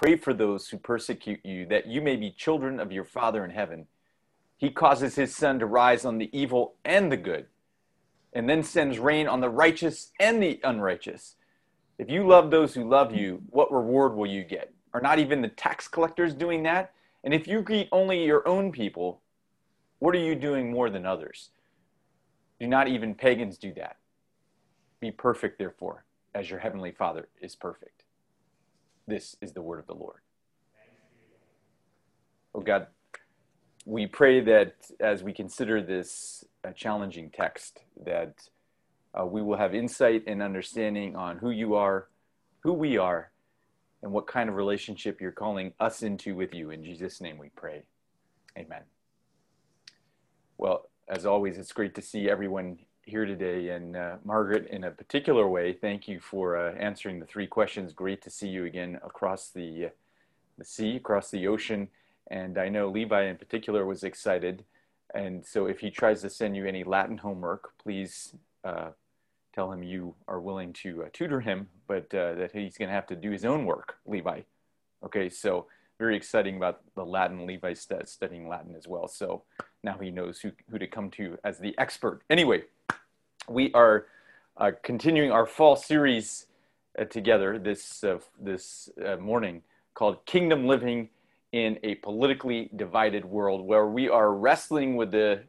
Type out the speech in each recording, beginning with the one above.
Pray for those who persecute you, that you may be children of your Father in heaven. He causes his sun to rise on the evil and the good, and then sends rain on the righteous and the unrighteous. If you love those who love you, what reward will you get? Are not even the tax collectors doing that? And if you greet only your own people, what are you doing more than others? Do not even pagans do that. Be perfect, therefore, as your heavenly Father is perfect. This is the word of the Lord. Oh God, we pray that as we consider this uh, challenging text, that uh, we will have insight and understanding on who you are, who we are, and what kind of relationship you're calling us into with you. In Jesus' name we pray. Amen. Well, as always, it's great to see everyone here today. And uh, Margaret, in a particular way, thank you for uh, answering the three questions. Great to see you again across the, uh, the sea, across the ocean. And I know Levi in particular was excited. And so if he tries to send you any Latin homework, please uh, tell him you are willing to uh, tutor him, but that he's going to have to do his own work, Levi. Okay, so very exciting about the Latin, Levi studying Latin as well. So now he knows who, who to come to as the expert. Anyway, we are uh, continuing our fall series uh, together this, uh, this uh, morning called Kingdom Living in a Politically Divided World, where we are wrestling with the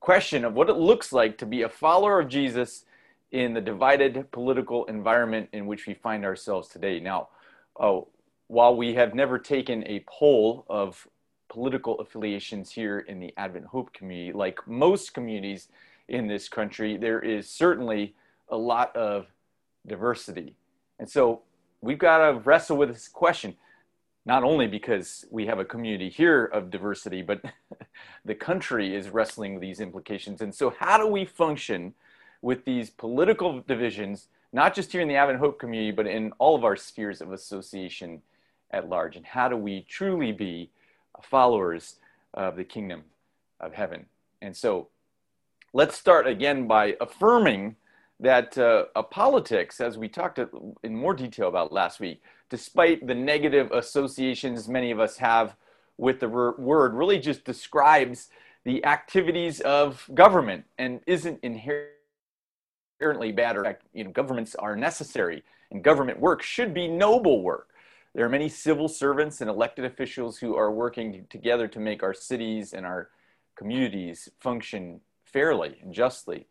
question of what it looks like to be a follower of Jesus in the divided political environment in which we find ourselves today. Now, oh, while we have never taken a poll of political affiliations here in the Advent Hope community, like most communities in this country, there is certainly a lot of diversity. And so we've got to wrestle with this question, not only because we have a community here of diversity, but the country is wrestling with these implications. And so, how do we function with these political divisions, not just here in the Advent Hope community, but in all of our spheres of association at large? And how do we truly be followers of the kingdom of heaven? And so, let's start again by affirming that uh, politics, as we talked in more detail about last week, despite the negative associations many of us have with the word, really just describes the activities of government and isn't inherently bad or you know governments are necessary and government work should be noble work. There are many civil servants and elected officials who are working together to make our cities and our communities function fairly and justly.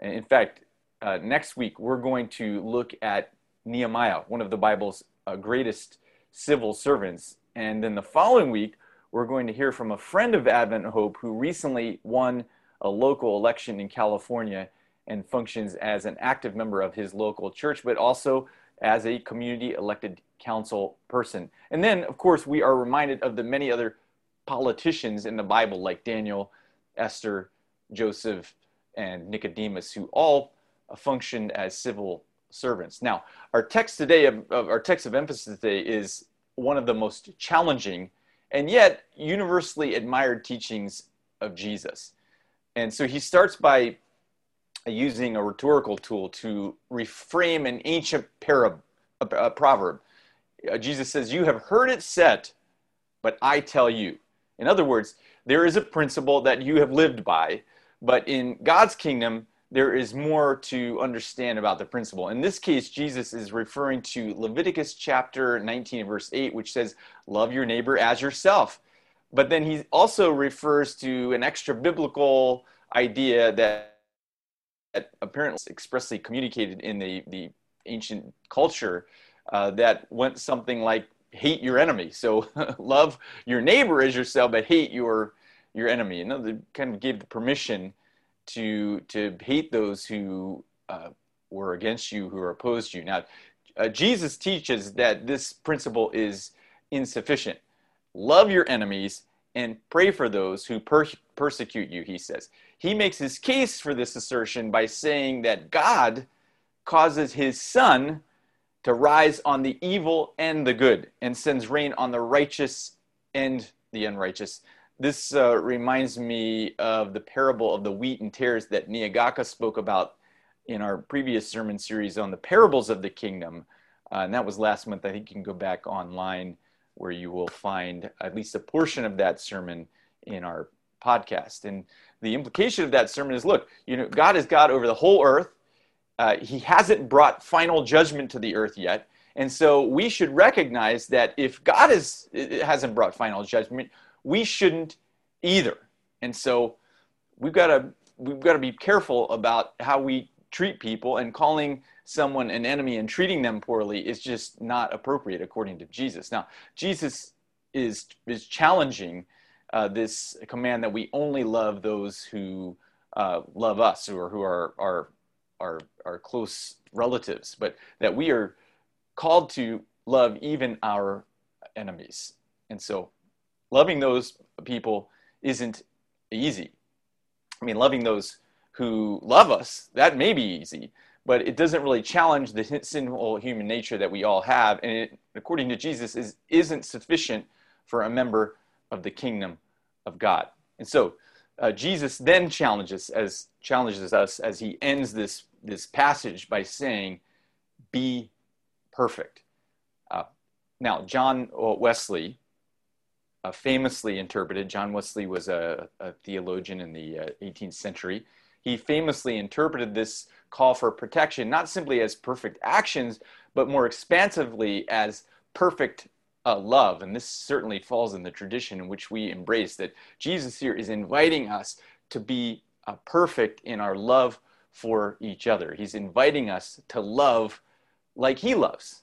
And in fact, uh, next week we're going to look at Nehemiah, one of the Bible's uh, greatest civil servants. And then the following week, we're going to hear from a friend of Advent Hope who recently won a local election in California and functions as an active member of his local church, but also as a community elected council person. And then, of course, we are reminded of the many other politicians in the Bible, like Daniel, Esther, Joseph, and Nicodemus, who all functioned as civil servants. Now, our text today, of, our text of emphasis today, is one of the most challenging and yet universally admired teachings of Jesus. And so he starts by using a rhetorical tool to reframe an ancient parab- a proverb. Uh, Jesus says, You have heard it said, but I tell you. In other words, there is a principle that you have lived by but in God's kingdom, there is more to understand about the principle. In this case, Jesus is referring to Leviticus chapter 19, verse 8, which says, Love your neighbor as yourself. But then he also refers to an extra biblical idea that, that apparently expressly communicated in the, the ancient culture uh, that went something like hate your enemy. So love your neighbor as yourself, but hate your your enemy. You know, they kind of gave the permission to to hate those who uh, were against you, who are opposed you. Now, uh, Jesus teaches that this principle is insufficient. Love your enemies and pray for those who per- persecute you. He says he makes his case for this assertion by saying that God causes His Sun to rise on the evil and the good, and sends rain on the righteous and the unrighteous. This uh, reminds me of the parable of the wheat and tares that Nyagaka spoke about in our previous sermon series on the parables of the kingdom. Uh, and that was last month. I think you can go back online where you will find at least a portion of that sermon in our podcast. And the implication of that sermon is look, you know, God is God over the whole earth. Uh, he hasn't brought final judgment to the earth yet. And so we should recognize that if God is, hasn't brought final judgment, we shouldn't either. And so we've got to we've got to be careful about how we treat people and calling someone an enemy and treating them poorly is just not appropriate according to Jesus. Now, Jesus is is challenging uh, this command that we only love those who uh, love us or who are our our our close relatives, but that we are called to love even our enemies. And so, loving those people isn't easy. I mean, loving those who love us, that may be easy, but it doesn't really challenge the sinful human nature that we all have. And it, according to Jesus, is, isn't sufficient for a member of the kingdom of God. And so uh, Jesus then challenges as challenges us as he ends this this passage by saying, "Be perfect." Uh, now, John Wesley uh, famously interpreted. John Wesley was a, a theologian in the 18th uh, century he famously interpreted this call for protection not simply as perfect actions, but more expansively as perfect uh, love. And this certainly falls in the tradition in which we embrace that Jesus here is inviting us to be uh, perfect in our love for each other. He's inviting us to love like he loves.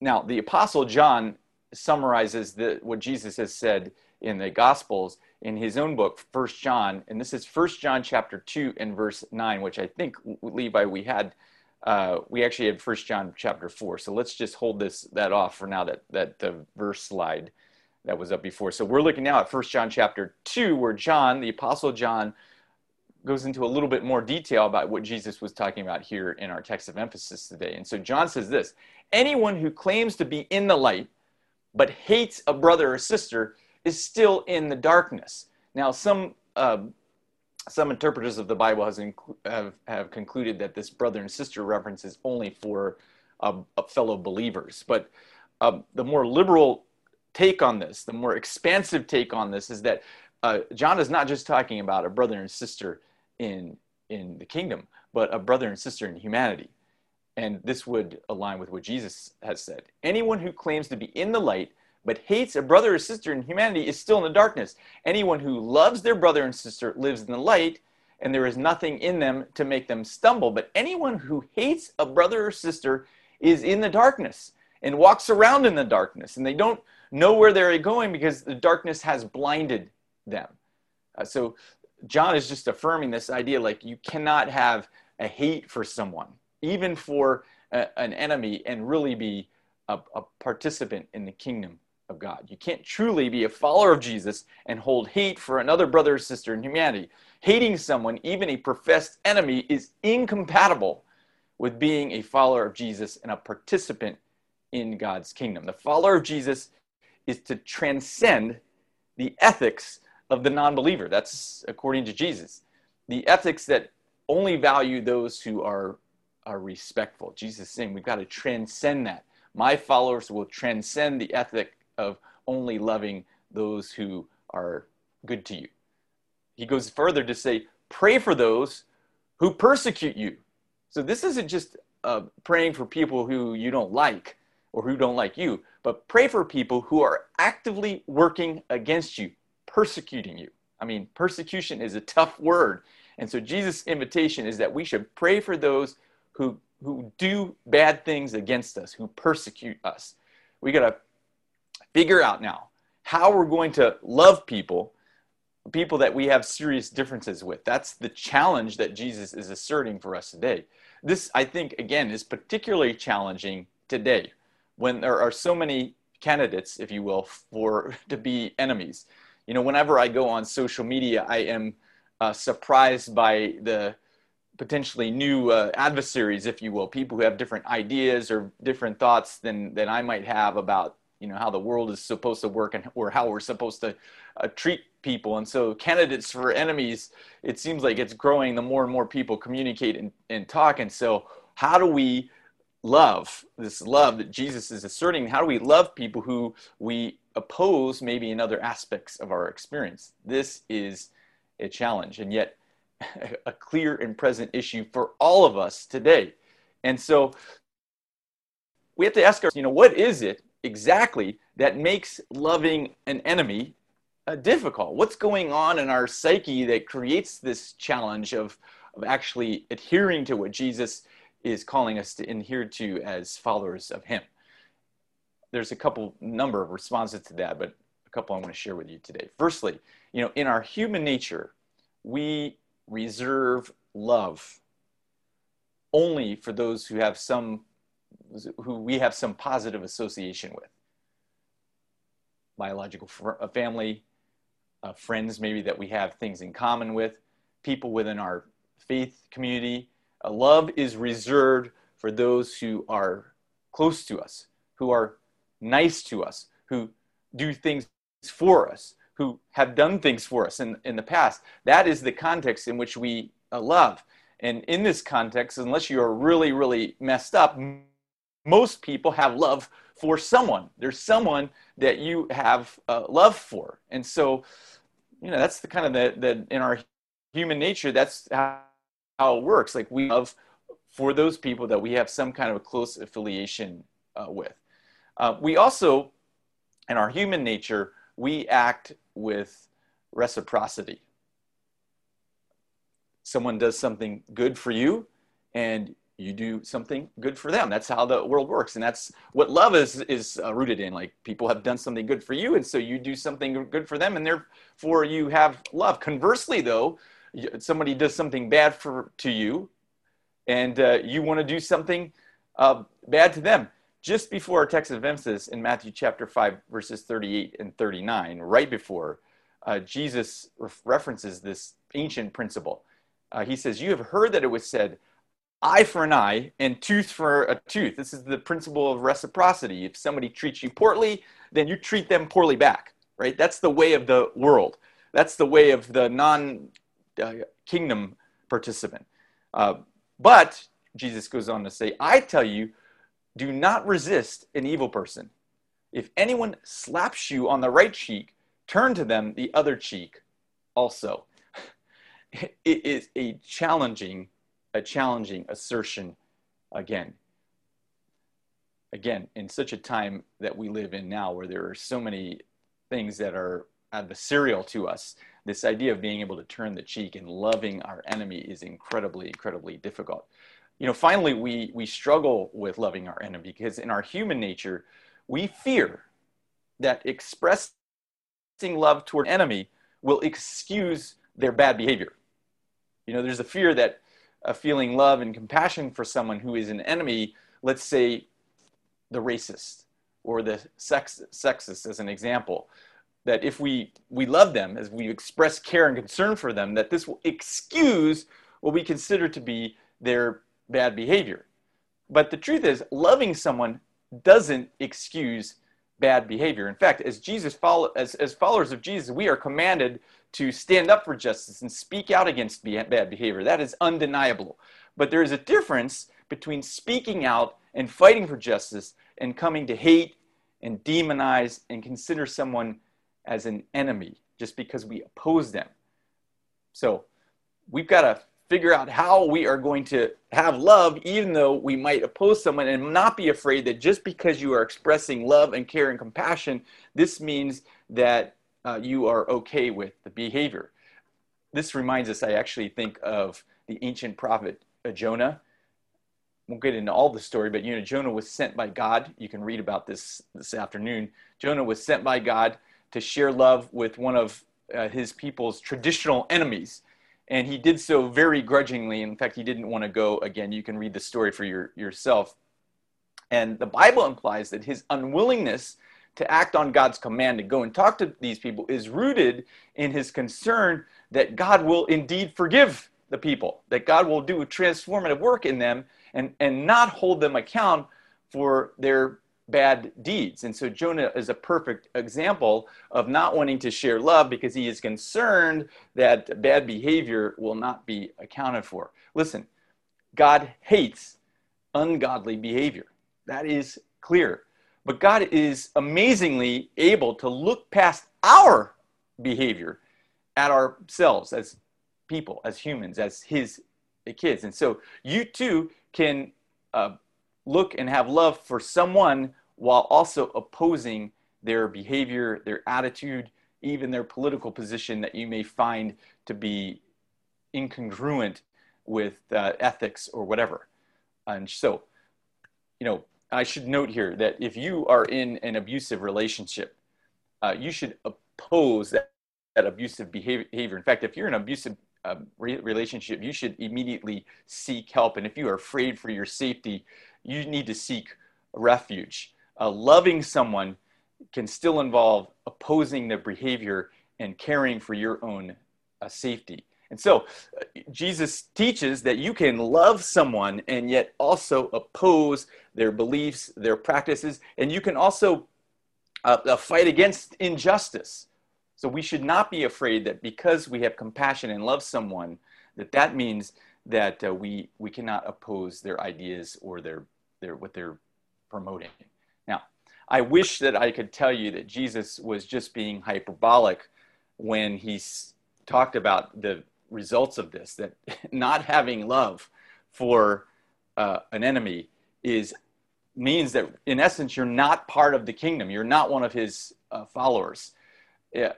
Now, the Apostle John summarizes the, what Jesus has said in the Gospels in his own book, First John, and this is First John chapter two and verse nine, which I think Levi we had. Uh, we actually had First John chapter four, so let's just hold this that off for now. That that the verse slide that was up before. So we're looking now at First John chapter two, where John, the Apostle John, goes into a little bit more detail about what Jesus was talking about here in our text of emphasis today. And so John says this: anyone who claims to be in the light but hates a brother or sister is still in the darkness. Now, some uh, some interpreters of the Bible has inc- have, have concluded that this brother and sister reference is only for uh, fellow believers. But uh, the more liberal take on this, the more expansive take on this, is that uh, John is not just talking about a brother and sister in in the kingdom, but a brother and sister in humanity. And this would align with what Jesus has said. Anyone who claims to be in the light but hates a brother or sister in humanity is still in the darkness. Anyone who loves their brother and sister lives in the light, and there is nothing in them to make them stumble. But anyone who hates a brother or sister is in the darkness and walks around in the darkness, and they don't know where they're going because the darkness has blinded them. Uh, so John is just affirming this idea like you cannot have a hate for someone, even for a, an enemy, and really be a, a participant in the kingdom of God. You can't truly be a follower of Jesus and hold hate for another brother or sister in humanity. Hating someone, even a professed enemy, is incompatible with being a follower of Jesus and a participant in God's kingdom. The follower of Jesus is to transcend the ethics of the non believer. That's according to Jesus. The ethics that only value those who are, are respectful. Jesus is saying we've got to transcend that. My followers will transcend the ethic of only loving those who are good to you. He goes further to say, pray for those who persecute you. So this isn't just uh, praying for people who you don't like or who don't like you, but pray for people who are actively working against you, persecuting you. I mean, persecution is a tough word. And so Jesus' invitation is that we should pray for those who, who do bad things against us, who persecute us. We got to figure out now how we're going to love people, people that we have serious differences with. That's the challenge that Jesus is asserting for us today. This, I think, again, is particularly challenging today when there are so many candidates, if you will, for to be enemies. You know, whenever I go on social media, I am uh, surprised by the potentially new uh, adversaries, if you will, people who have different ideas or different thoughts than than I might have about you know how the world is supposed to work and or how we're supposed to uh, treat people. And so candidates for enemies it seems like it's growing the more and more people communicate and, and talk. And so how do we love, this love that Jesus is asserting, how do we love people who we oppose maybe in other aspects of our experience? This is a challenge, and yet a clear and present issue for all of us today. And so we have to ask ourselves, you know, what is it exactly that makes loving an enemy uh, difficult? What's going on in our psyche that creates this challenge of, of actually adhering to what Jesus is calling us to adhere to as followers of Him? There's a couple number of responses to that, but a couple I want to share with you today. Firstly, you know, in our human nature, we reserve love only for those who have some who we have some positive association with. Biological family uh, friends maybe that we have things in common with people within our faith community. Uh, love is reserved for those who are close to us who are nice to us who do things for us who have done things for us in, in the past that is the context in which we uh, love and in this context unless you are really really messed up most people have love for someone. There's someone that you have uh, love for, and so you know that's the kind of the, the in our human nature. That's how, how it works. Like we love for those people that we have some kind of a close affiliation uh, with. Uh, we also, in our human nature, we act with reciprocity. Someone does something good for you, and you do something good for them. That's how the world works, and that's what love is is uh, rooted in. Like people have done something good for you, and so you do something good for them, and therefore you have love. Conversely, though, somebody does something bad for to you, and uh, you want to do something uh, bad to them. Just before our text of emphasis in Matthew chapter five, verses thirty-eight and thirty-nine, right before uh, Jesus references this ancient principle. Uh, he says, "You have heard that it was said." eye for an eye and tooth for a tooth. This is the principle of reciprocity. If somebody treats you poorly, then you treat them poorly back, right? That's the way of the world. That's the way of the non uh, kingdom participant. Uh, but Jesus goes on to say, I tell you, do not resist an evil person. If anyone slaps you on the right cheek, turn to them the other cheek also. It is a challenging a challenging assertion again. Again, in such a time that we live in now where there are so many things that are adversarial to us, this idea of being able to turn the cheek and loving our enemy is incredibly, incredibly difficult. You know, finally, we, we struggle with loving our enemy because in our human nature, we fear that expressing love toward an enemy will excuse their bad behavior. You know, there's a fear that uh, feeling love and compassion for someone who is an enemy, let's say the racist or the sex, sexist as an example, that if we, we love them, as we express care and concern for them, that this will excuse what we consider to be their bad behavior. But the truth is, loving someone doesn't excuse bad behavior. In fact, as Jesus follow, as, as followers of Jesus, we are commanded to stand up for justice and speak out against bad behavior. That is undeniable. But there is a difference between speaking out and fighting for justice and coming to hate and demonize and consider someone as an enemy just because we oppose them. So we've got to figure out how we are going to have love even though we might oppose someone and not be afraid that just because you are expressing love and care and compassion this means that uh, you are okay with the behavior. This reminds us, I actually think of the ancient prophet uh, Jonah. Won't get into all the story, but you know, Jonah was sent by God. You can read about this this afternoon. Jonah was sent by God to share love with one of uh, his people's traditional enemies. And he did so very grudgingly. In fact, he didn't want to go again. You can read the story for your, yourself. And the Bible implies that his unwillingness to act on God's command to go and talk to these people is rooted in his concern that God will indeed forgive the people, that God will do a transformative work in them and, and not hold them account for their bad deeds. And so Jonah is a perfect example of not wanting to share love because he is concerned that bad behavior will not be accounted for. Listen, God hates ungodly behavior. That is clear. But God is amazingly able to look past our behavior at ourselves as people, as humans, as His kids. And so you too can uh, look and have love for someone while also opposing their behavior, their attitude, even their political position that you may find to be incongruent with uh, ethics or whatever. And so, you know, I should note here that if you are in an abusive relationship, uh, you should oppose that, that abusive behavior. In fact, if you're in an abusive uh, re- relationship, you should immediately seek help. And if you are afraid for your safety, you need to seek refuge. Uh, loving someone can still involve opposing their behavior and caring for your own uh, safety. And so uh, Jesus teaches that you can love someone and yet also oppose their beliefs, their practices, and you can also uh, uh, fight against injustice. So we should not be afraid that because we have compassion and love someone, that that means that uh, we we cannot oppose their ideas or their their what they're promoting. I wish that I could tell you that Jesus was just being hyperbolic when he talked about the results of this that not having love for uh, an enemy is means that in essence you're not part of the kingdom you're not one of his uh, followers yeah.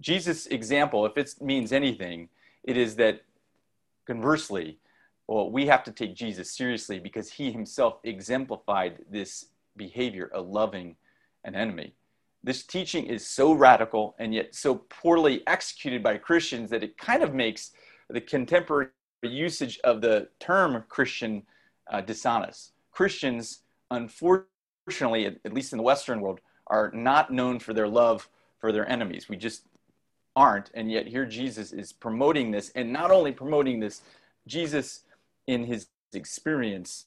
jesus example if it means anything it is that conversely well we have to take jesus seriously because he himself exemplified this behavior of loving an enemy this teaching is so radical and yet so poorly executed by Christians that it kind of makes the contemporary usage of the term Christian uh, dishonest. Christians, unfortunately, at, at least in the Western world, are not known for their love for their enemies. We just aren't. And yet, here Jesus is promoting this. And not only promoting this, Jesus, in his experience,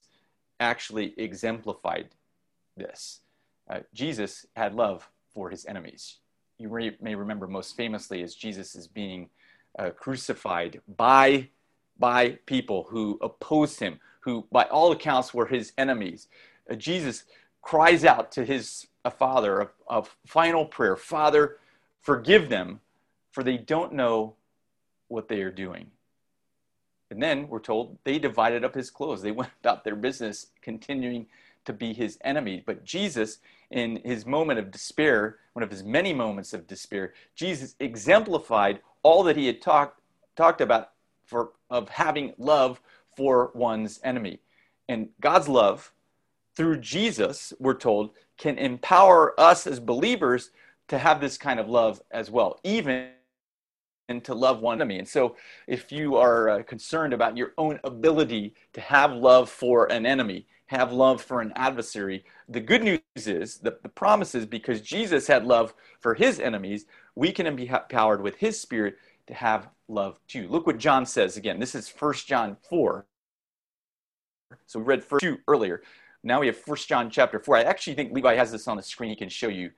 actually exemplified this. Uh, Jesus had love for his enemies. You may remember most famously as Jesus is being uh, crucified by, by people who opposed him, who by all accounts were his enemies. Uh, Jesus cries out to his a father, a, a final prayer Father, forgive them, for they don't know what they are doing. And then we're told they divided up his clothes. They went about their business, continuing to be his enemy. But Jesus, in his moment of despair, one of his many moments of despair, Jesus exemplified all that he had talked talked about for of having love for one's enemy. And God's love through Jesus, we're told, can empower us as believers to have this kind of love as well, even and to love one enemy. And so, if you are uh, concerned about your own ability to have love for an enemy, have love for an adversary. The good news is, the, the promise is because Jesus had love for his enemies, we can be empowered with his spirit to have love too. Look what John says again. This is 1 John 4. So we read 1 2 earlier. Now we have 1 John chapter 4. I actually think Levi has this on the screen. He can show you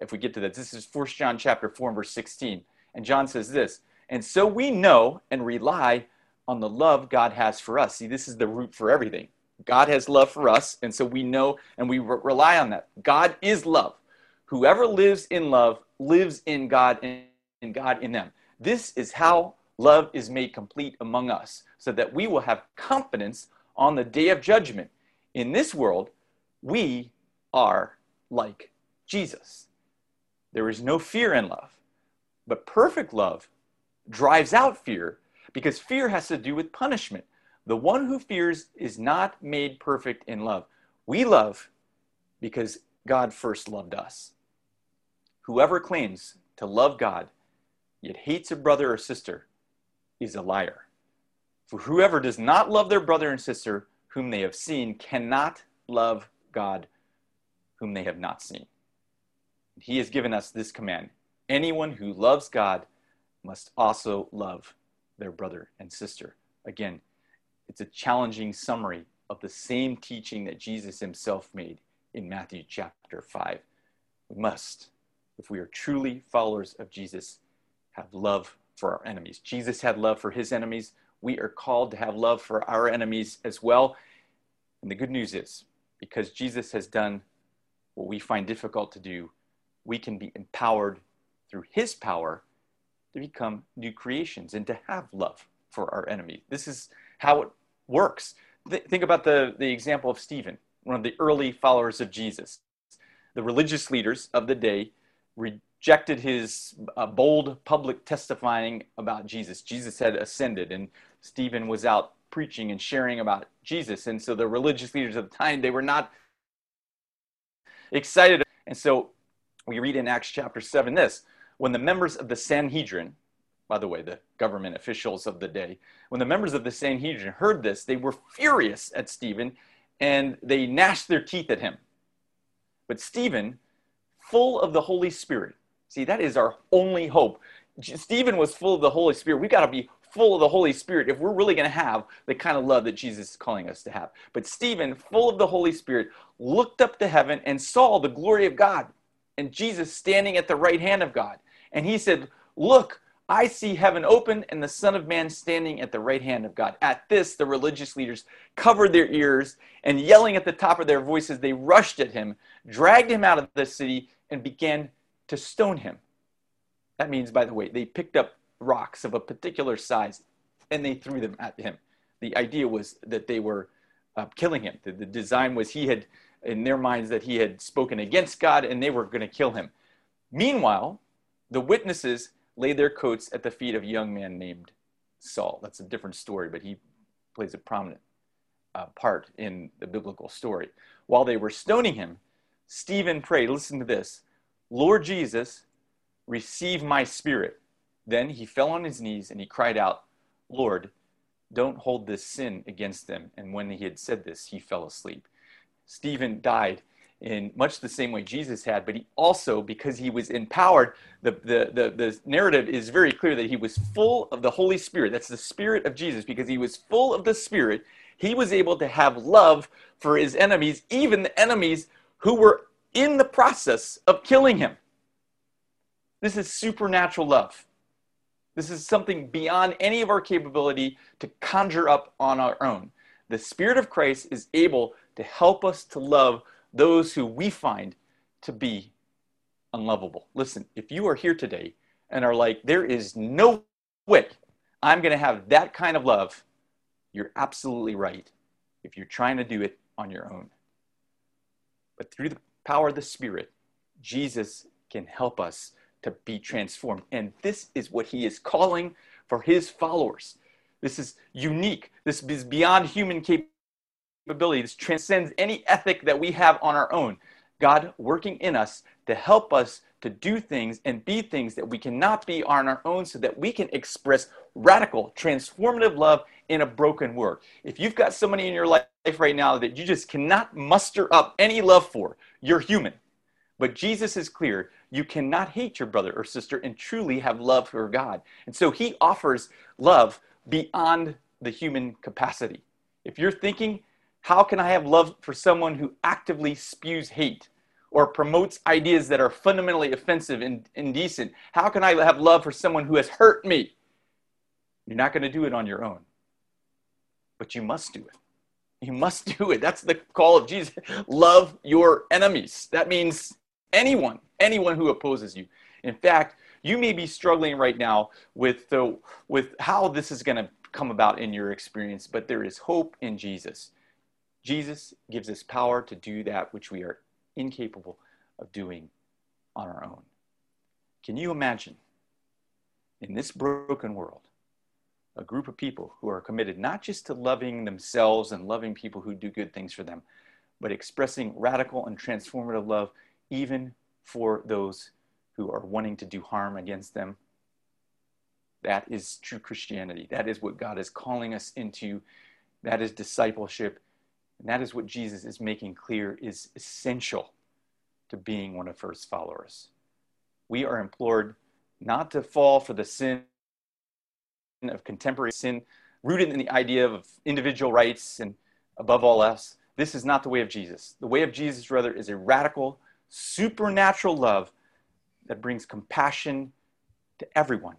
if we get to that. This is 1 John chapter 4 and verse 16. And John says this, and so we know and rely on the love God has for us. See, this is the root for everything. God has love for us, and so we know and we re- rely on that. God is love. Whoever lives in love lives in God and God in them. This is how love is made complete among us, so that we will have confidence on the day of judgment. In this world, we are like Jesus. There is no fear in love, but perfect love drives out fear because fear has to do with punishment. The one who fears is not made perfect in love. We love because God first loved us. Whoever claims to love God yet hates a brother or sister is a liar. For whoever does not love their brother and sister whom they have seen cannot love God whom they have not seen. He has given us this command anyone who loves God must also love their brother and sister. Again, it's a challenging summary of the same teaching that Jesus himself made in Matthew chapter 5. We must, if we are truly followers of Jesus, have love for our enemies. Jesus had love for his enemies. We are called to have love for our enemies as well. And the good news is, because Jesus has done what we find difficult to do, we can be empowered through his power to become new creations and to have love for our enemy. This is how it works. Th- think about the, the example of Stephen, one of the early followers of Jesus. The religious leaders of the day rejected his uh, bold public testifying about Jesus. Jesus had ascended, and Stephen was out preaching and sharing about Jesus. And so the religious leaders of the time, they were not excited. And so we read in Acts chapter 7 this when the members of the Sanhedrin, by the way, the government officials of the day, when the members of the Sanhedrin heard this, they were furious at Stephen and they gnashed their teeth at him. But Stephen, full of the Holy Spirit, see, that is our only hope. Stephen was full of the Holy Spirit. We've got to be full of the Holy Spirit if we're really going to have the kind of love that Jesus is calling us to have. But Stephen, full of the Holy Spirit, looked up to heaven and saw the glory of God and Jesus standing at the right hand of God. And he said, Look, I see heaven open and the Son of Man standing at the right hand of God. At this, the religious leaders covered their ears and yelling at the top of their voices, they rushed at him, dragged him out of the city, and began to stone him. That means, by the way, they picked up rocks of a particular size and they threw them at him. The idea was that they were uh, killing him. The, the design was he had, in their minds, that he had spoken against God and they were going to kill him. Meanwhile, the witnesses laid their coats at the feet of a young man named Saul. That's a different story, but he plays a prominent uh, part in the biblical story. While they were stoning him, Stephen prayed, listen to this Lord Jesus, receive my spirit. Then he fell on his knees and he cried out, Lord, don't hold this sin against them. And when he had said this, he fell asleep. Stephen died in much the same way Jesus had, but he also, because he was empowered, the, the, the, the, narrative is very clear that he was full of the Holy Spirit. That's the Spirit of Jesus. Because he was full of the Spirit, he was able to have love for his enemies, even the enemies who were in the process of killing him. This is supernatural love. This is something beyond any of our capability to conjure up on our own. The Spirit of Christ is able to help us to love those who we find to be unlovable. Listen, if you are here today and are like, there is no way I'm going to have that kind of love, you're absolutely right if you're trying to do it on your own. But through the power of the Spirit, Jesus can help us to be transformed. And this is what he is calling for his followers. This is unique. This is beyond human capability. This transcends any ethic that we have on our own. God working in us to help us to do things and be things that we cannot be on our own so that we can express radical, transformative love in a broken world. If you've got somebody in your life right now that you just cannot muster up any love for, you're human. But Jesus is clear you cannot hate your brother or sister and truly have love for God. And so he offers love beyond the human capacity. If you're thinking, how can I have love for someone who actively spews hate or promotes ideas that are fundamentally offensive and indecent? How can I have love for someone who has hurt me? You're not going to do it on your own, but you must do it. You must do it. That's the call of Jesus. Love your enemies. That means anyone, anyone who opposes you. In fact, you may be struggling right now with the, with how this is going to come about in your experience, but there is hope in Jesus. Jesus gives us power to do that which we are incapable of doing on our own. Can you imagine in this broken world a group of people who are committed not just to loving themselves and loving people who do good things for them, but expressing radical and transformative love even for those who are wanting to do harm against them. That is true Christianity. That is what God is calling us into. That is discipleship. And that is what Jesus is making clear is essential to being one of first followers. We are implored not to fall for the sin of contemporary sin, rooted in the idea of individual rights and above all else. This is not the way of Jesus. The way of Jesus, rather, is a radical supernatural love that brings compassion to everyone,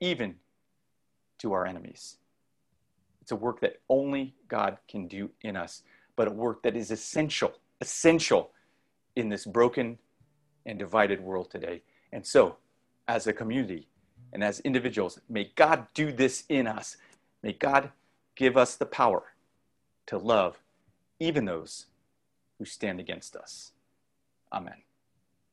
even to our enemies. It's a work that only God can do in us. But a work that is essential, essential in this broken and divided world today. And so, as a community and as individuals, may God do this in us. May God give us the power to love even those who stand against us. Amen.